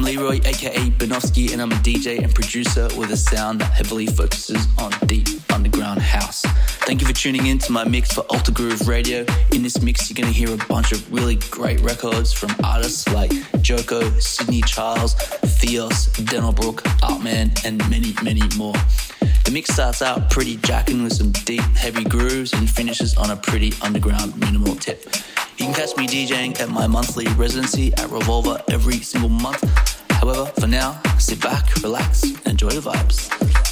I'm Leroy, aka Benovsky, and I'm a DJ and producer with a sound that heavily focuses on deep underground house. Thank you for tuning in to my mix for Alter Groove Radio. In this mix, you're going to hear a bunch of really great records from artists like Joko, Sidney Charles, Theos, Denelbrook, Artman, and many, many more. The mix starts out pretty jacking with some deep, heavy grooves and finishes on a pretty underground minimal tip. You can catch me DJing at my monthly residency at Revolver every single month. However, for now, sit back, relax, and enjoy the vibes.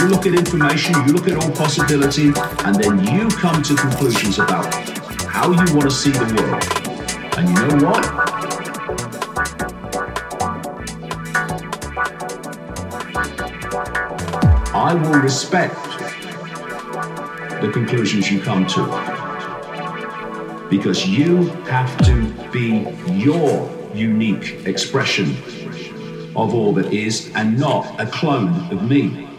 You look at information, you look at all possibility, and then you come to conclusions about how you want to see the world. And you know what? I will respect the conclusions you come to. Because you have to be your unique expression of all that is and not a clone of me.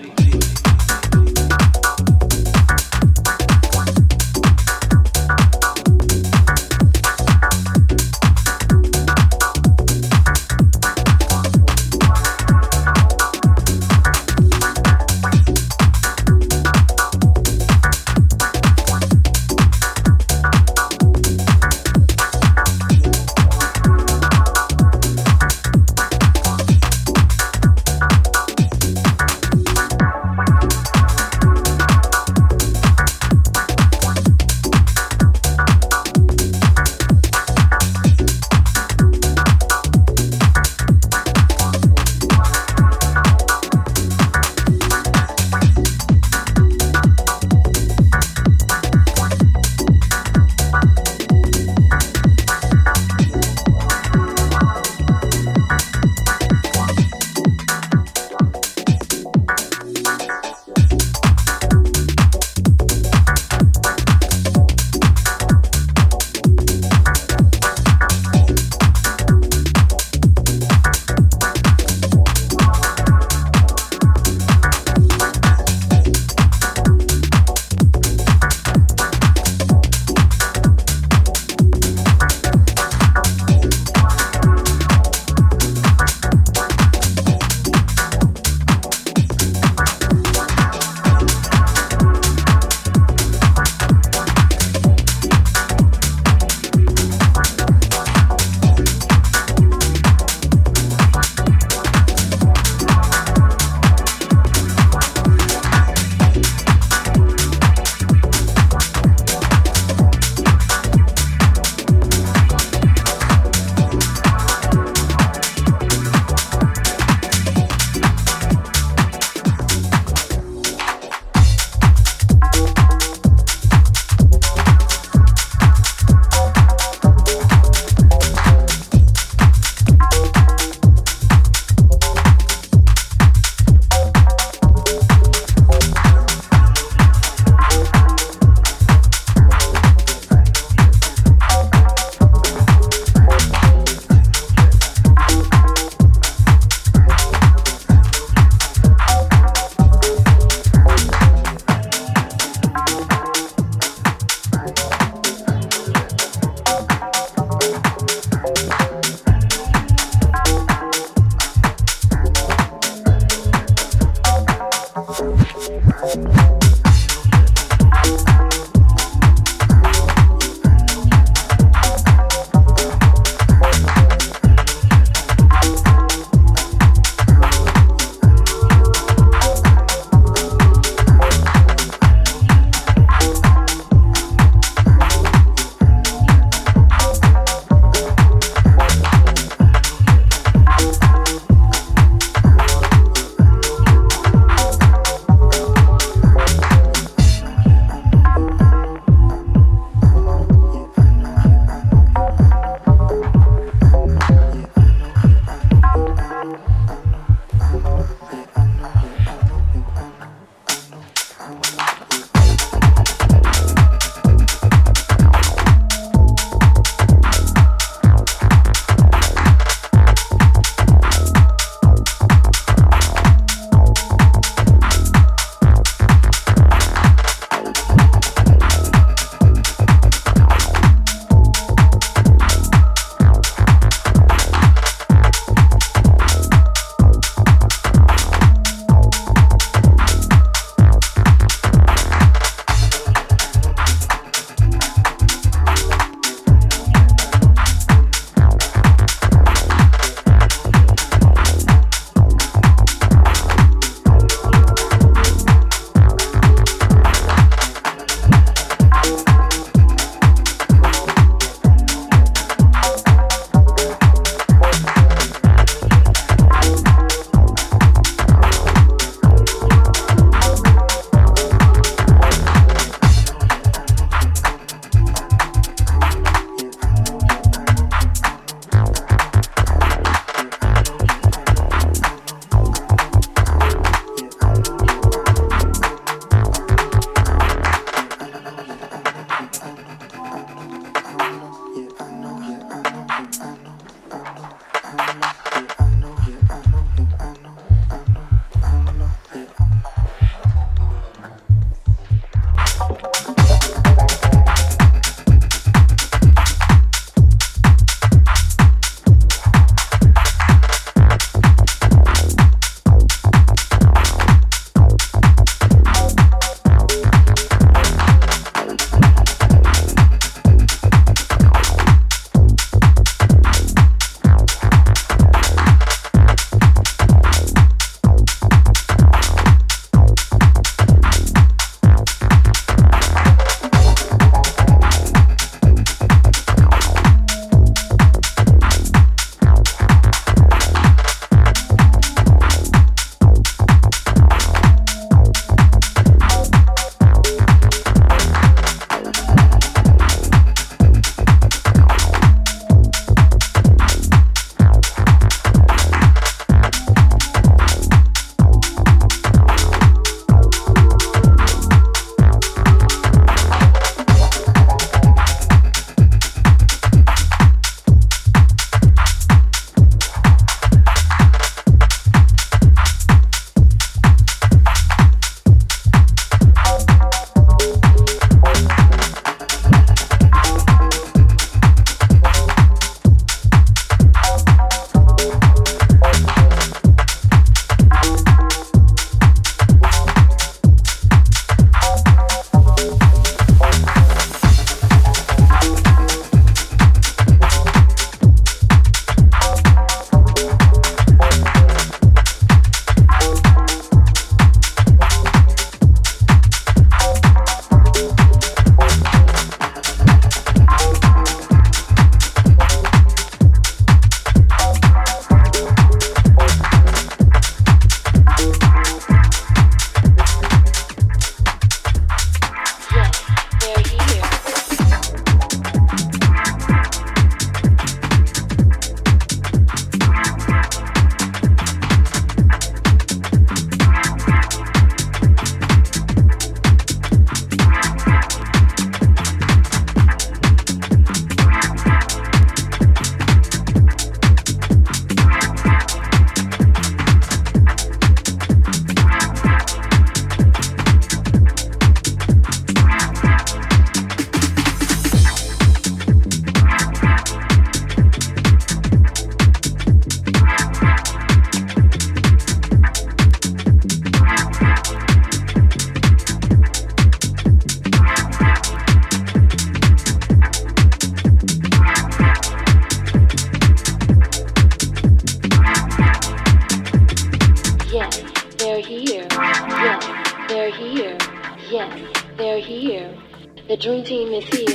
The dream team is here.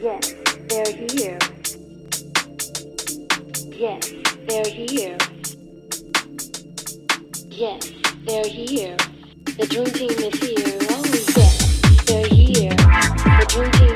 Yes, they're here. Yes, they're here. Yes, they're here. The dream team is here. Oh yes, they're here. The dream team.